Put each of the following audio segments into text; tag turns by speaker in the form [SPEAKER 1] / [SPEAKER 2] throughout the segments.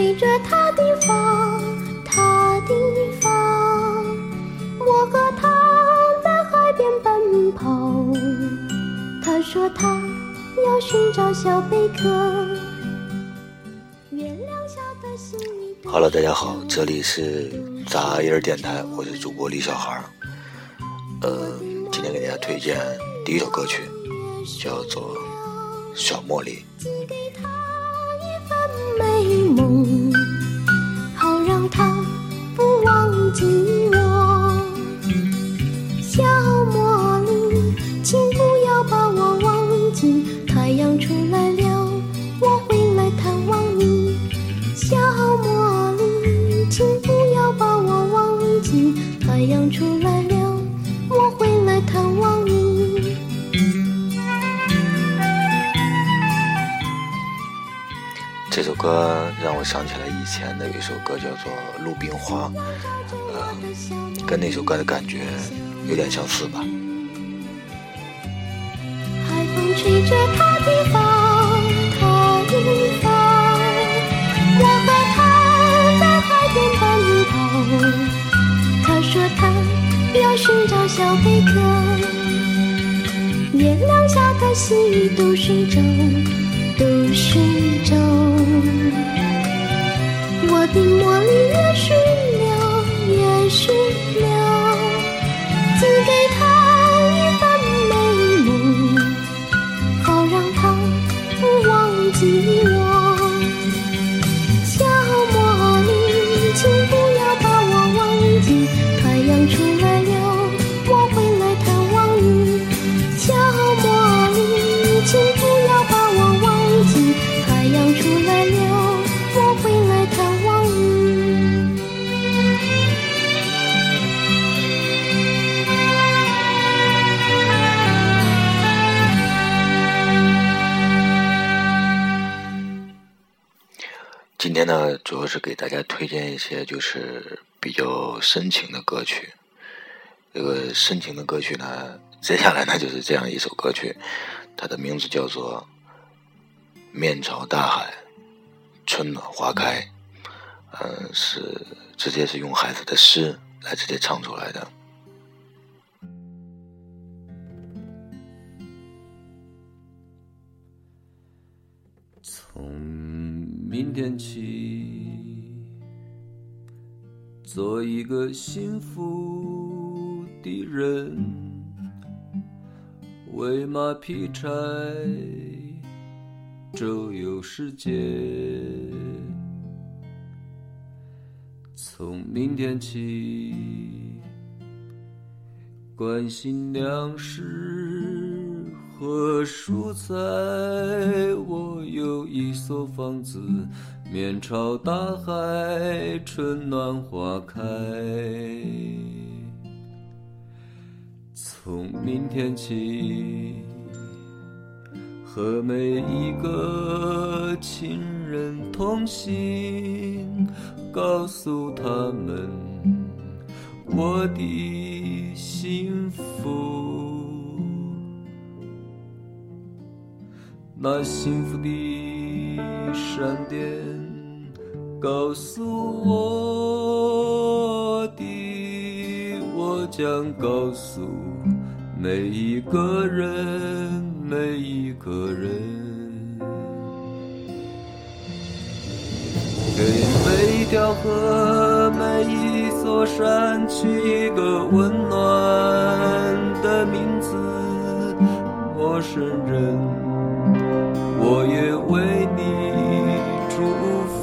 [SPEAKER 1] 海风吹着她的发，她的发。我和她在海边奔跑，她说她要寻找小贝壳。月亮下的心里。
[SPEAKER 2] Hello，大家好，这里是杂音儿电台，我是主播李小孩儿。呃，今天给大家推荐第一首歌曲，叫做《小茉莉》。
[SPEAKER 1] 寄给他美梦，好让他不忘记。
[SPEAKER 2] 这首歌让我想起来以前的一首歌叫做《鲁冰花》，呃，跟那首歌的感觉有点相似吧。
[SPEAKER 1] 海风吹着她的发，她的发。我和她在海边奔跑，她说她要寻找小贝壳。月亮下的细雨都睡着，都睡着。我的茉莉也许
[SPEAKER 2] 今天呢，主要是给大家推荐一些就是比较深情的歌曲。这个深情的歌曲呢，接下来呢就是这样一首歌曲，它的名字叫做《面朝大海，春暖花开》。嗯，是直接是用孩子的诗来直接唱出来的。
[SPEAKER 3] 从明天起，做一个幸福的人，喂马劈柴，周游世界。从明天起，关心粮食和蔬菜。我有一所房子，面朝大海，春暖花开。从明天起，和每一个亲人同行，告诉他们我的幸福。那幸福的闪电告诉我的，我将告诉每一个人，每一个人。给每一条河、每一座山取一个温暖的名字，陌生人，我也为你祝福。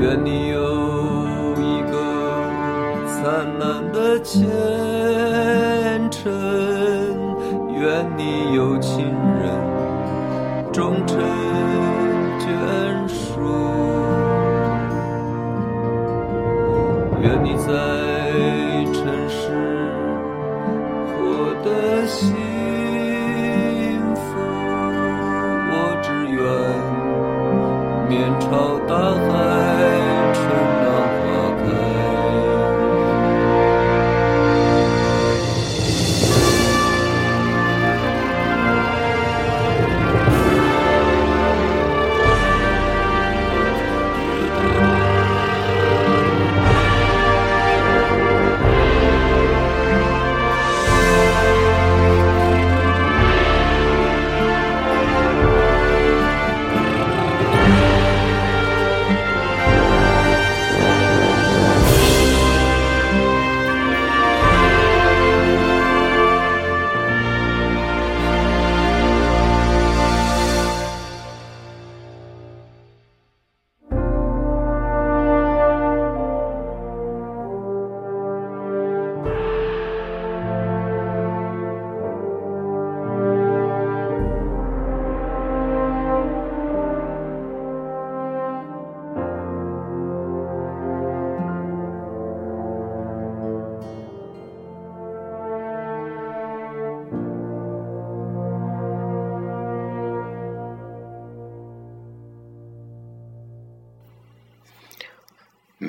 [SPEAKER 3] 愿你有一个灿烂的前程，愿你有情活得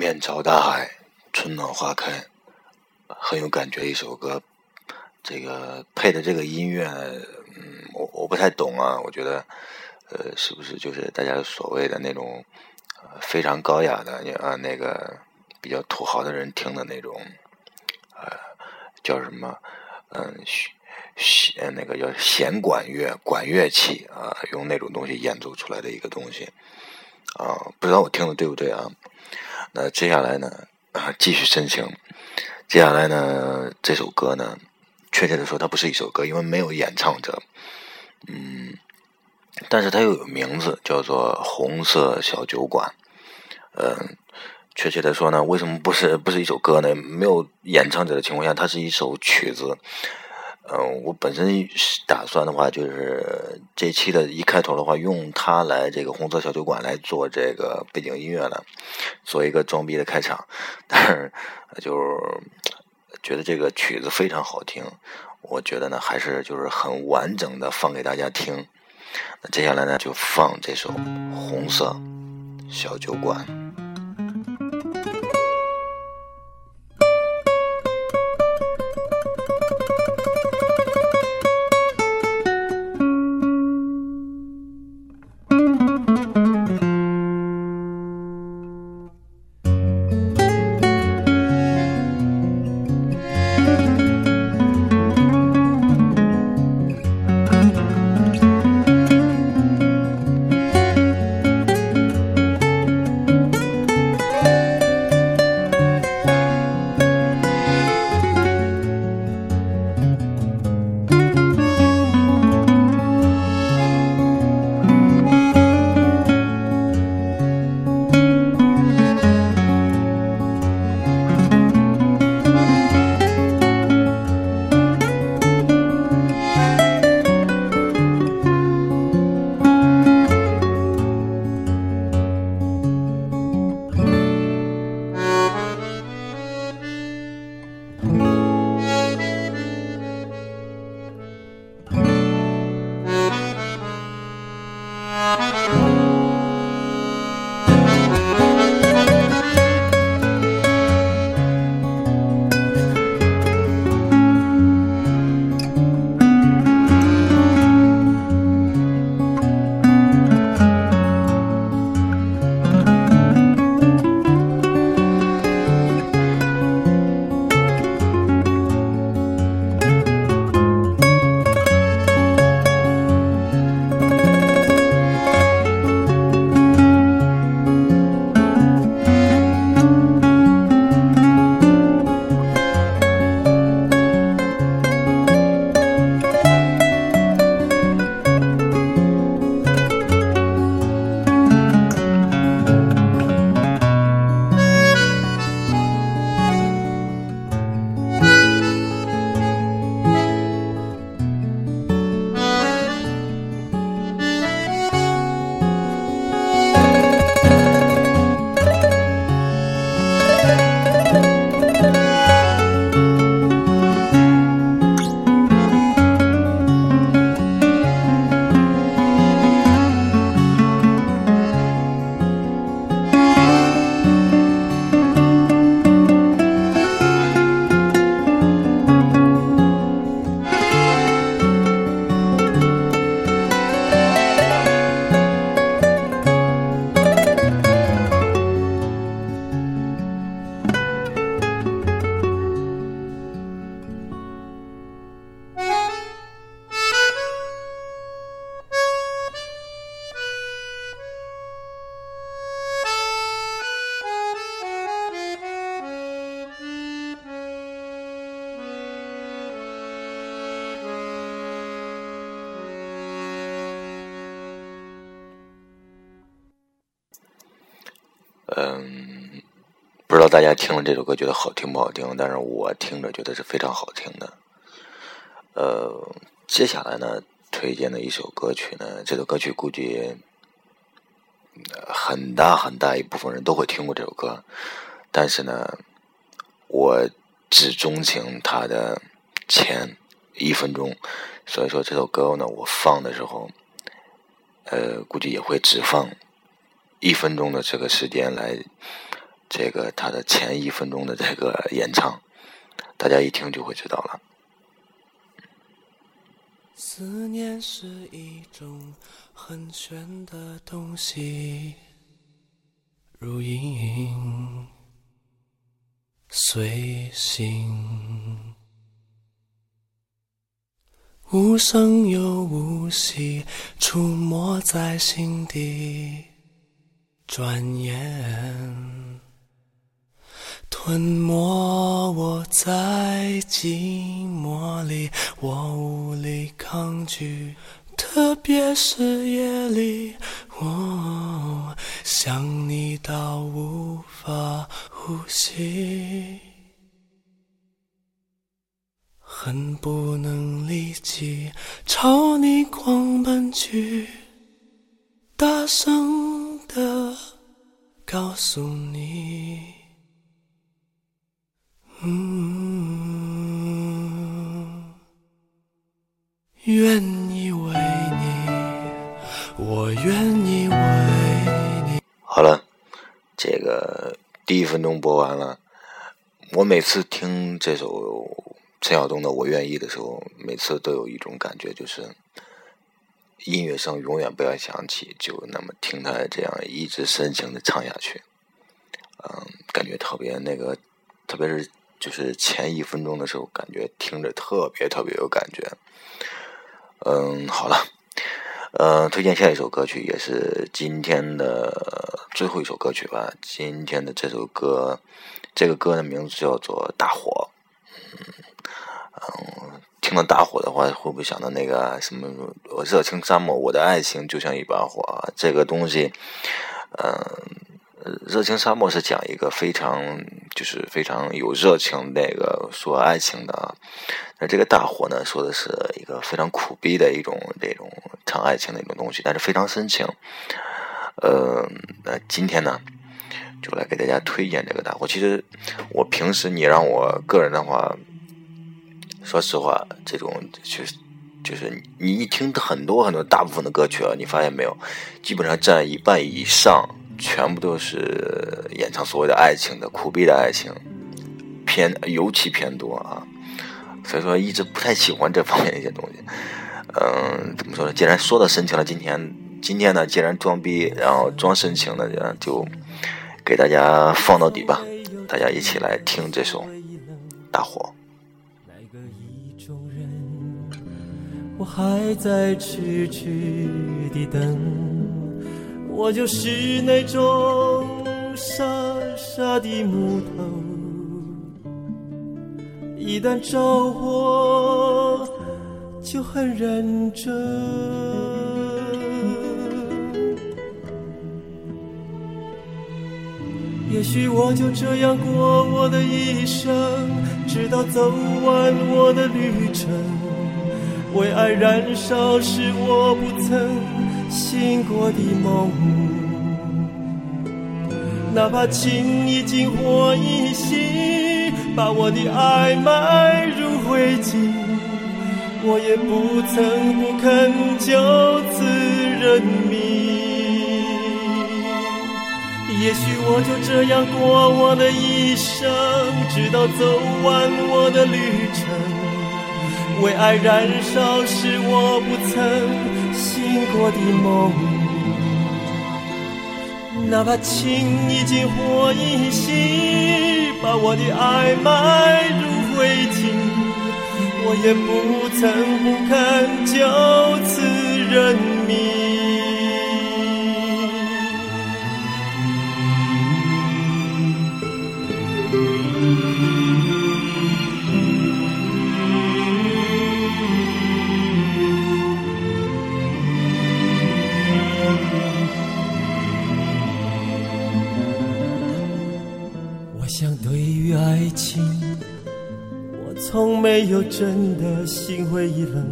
[SPEAKER 3] 面朝大海，春暖花开，
[SPEAKER 2] 很有感觉一首歌。这个配的这个音乐，嗯，我我不太懂啊。我觉得，呃，是不是就是大家所谓的那种非常高雅的啊那个比较土豪的人听的那种，呃，叫什么？嗯，弦那个叫弦管乐，管乐器啊，用那种东西演奏出来的一个东西啊，不知道我听的对不对啊？那接下来呢，啊，继续深情。接下来呢，这首歌呢。确切的说，它不是一首歌，因为没有演唱者。嗯，但是它又有名字，叫做《红色小酒馆》。嗯，确切的说呢，为什么不是不是一首歌呢？没有演唱者的情况下，它是一首曲子。嗯，我本身打算的话，就是这期的一开头的话，用它来这个《红色小酒馆》来做这个背景音乐的，做一个装逼的开场。但是，就是。觉得这个曲子非常好听，我觉得呢，还是就是很完整的放给大家听。那接下来呢，就放这首《红色小酒馆》。嗯，不知道大家听了这首歌觉得好听不好听，但是我听着觉得是非常好听的。呃，接下来呢，推荐的一首歌曲呢，这首歌曲估计很大很大一部分人都会听过这首歌，但是呢，我只钟情它的前一分钟，所以说这首歌呢，我放的时候，呃，估计也会只放。一分钟的这个时间来这个他的前一分钟的这个演唱，大家一听就会知道了。
[SPEAKER 4] 思念是一种很玄的东西，如影随形，无声又无息，出没在心底，转眼吞没我在寂寞里，我无力抗拒，特别是夜里，我想你到无法呼吸，恨不能立即朝你狂奔去，大声的告诉你。嗯，愿意为你，我愿意为你。
[SPEAKER 2] 好了，这个第一分钟播完了。我每次听这首陈晓东的《我愿意》的时候，每次都有一种感觉，就是音乐声永远不要响起，就那么听他这样一直深情的唱下去。嗯，感觉特别那个，特别是。就是前一分钟的时候，感觉听着特别特别有感觉。嗯，好了，呃，推荐下一首歌曲，也是今天的最后一首歌曲吧。今天的这首歌，这个歌的名字叫做《大火》。嗯，听到大火的话，会不会想到那个什么“我热情沙漠”？我的爱情就像一把火，这个东西，嗯。热情沙漠是讲一个非常就是非常有热情那个说爱情的啊，那这个大火呢说的是一个非常苦逼的一种这种唱爱情的一种东西，但是非常深情。呃，那今天呢就来给大家推荐这个大火。其实我平时你让我个人的话，说实话，这种就是就是你一听很多很多大部分的歌曲啊，你发现没有，基本上占一半以上。全部都是演唱所谓的爱情的苦逼的爱情，偏尤其偏多啊，所以说一直不太喜欢这方面的一些东西。嗯，怎么说呢？既然说到深情了，今天今天呢，既然装逼，然后装深情的，就给大家放到底吧。大家一起来听这首《大火》。
[SPEAKER 4] 我还在痴痴地等。我就是那种傻傻的木头，一旦着火就很认真。也许我就这样过我的一生，直到走完我的旅程。为爱燃烧是我不曾。醒过的梦，哪怕情已经火已熄，把我的爱埋入灰烬，我也不曾不肯就此认命。也许我就这样过我的一生，直到走完我的旅程。为爱燃烧是我不曾。醒过的梦，哪怕情已经火已熄，把我的爱埋入灰烬，我也不曾不肯就此认命。情，我从没有真的心灰意冷，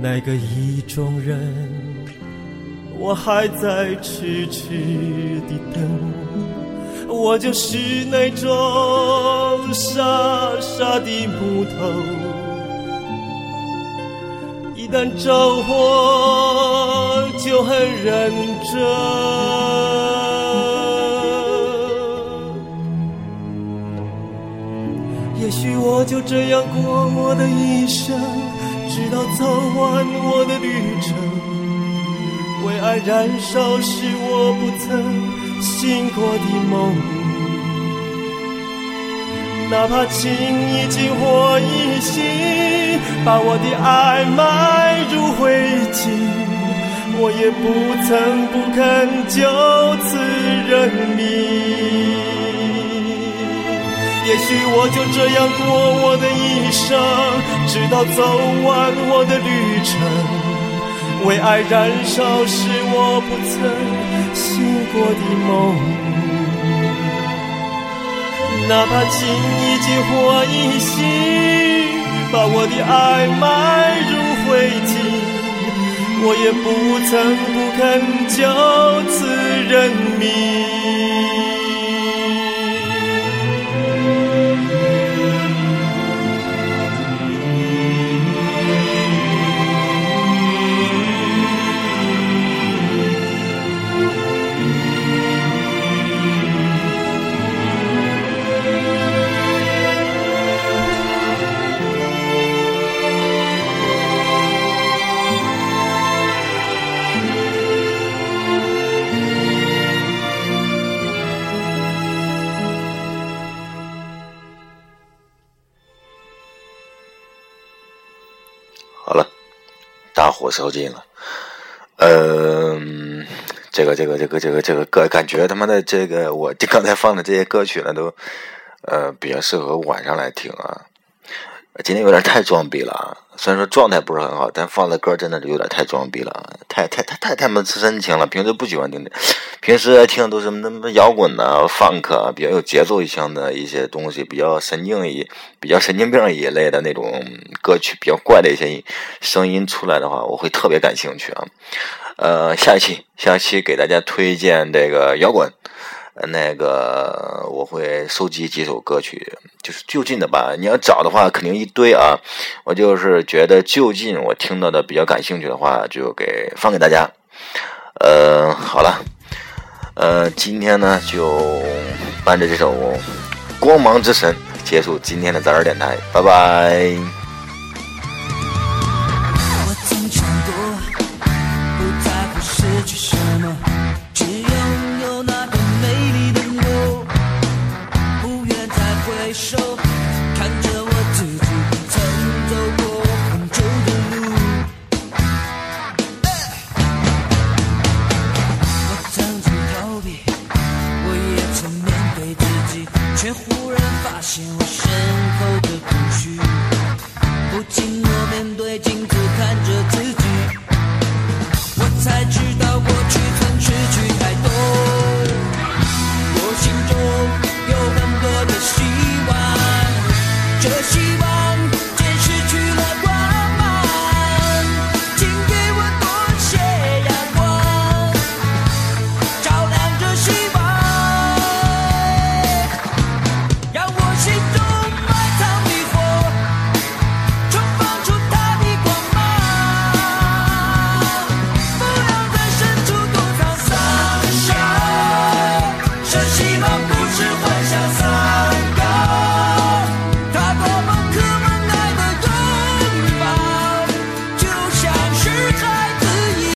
[SPEAKER 4] 那个意中人，我还在痴痴地等。我就是那种傻傻的木头，一旦着火就很认真。也许我就这样过我的一生，直到走完我的旅程。为爱燃烧是我不曾醒过的梦，哪怕情已经火已熄，把我的爱埋入灰烬，我也不曾不肯就此认命。也许我就这样过我的一生，直到走完我的旅程。为爱燃烧是我不曾醒过的梦，哪怕情已经火已熄，把我的爱埋入灰烬，我也不曾不肯就此认命。
[SPEAKER 2] 火烧尽了，嗯，这个这个这个这个这个歌，感觉他妈的这个，我刚才放的这些歌曲呢，都呃比较适合晚上来听啊。今天有点太装逼了啊！虽然说状态不是很好，但放的歌真的是有点太装逼了，太太太太太么深情了。平时不喜欢听的，平时听的都是那么摇滚呐、funk 啊，比较有节奏性的一些东西，比较神经一、比较神经病一类的那种歌曲，比较怪的一些声音出来的话，我会特别感兴趣啊。呃，下一期下一期给大家推荐这个摇滚。那个我会收集几首歌曲，就是就近的吧。你要找的话，肯定一堆啊。我就是觉得就近我听到的比较感兴趣的话，就给放给大家。呃，好了，呃，今天呢就伴着这首《光芒之神》结束今天的杂儿电台，拜拜。这是。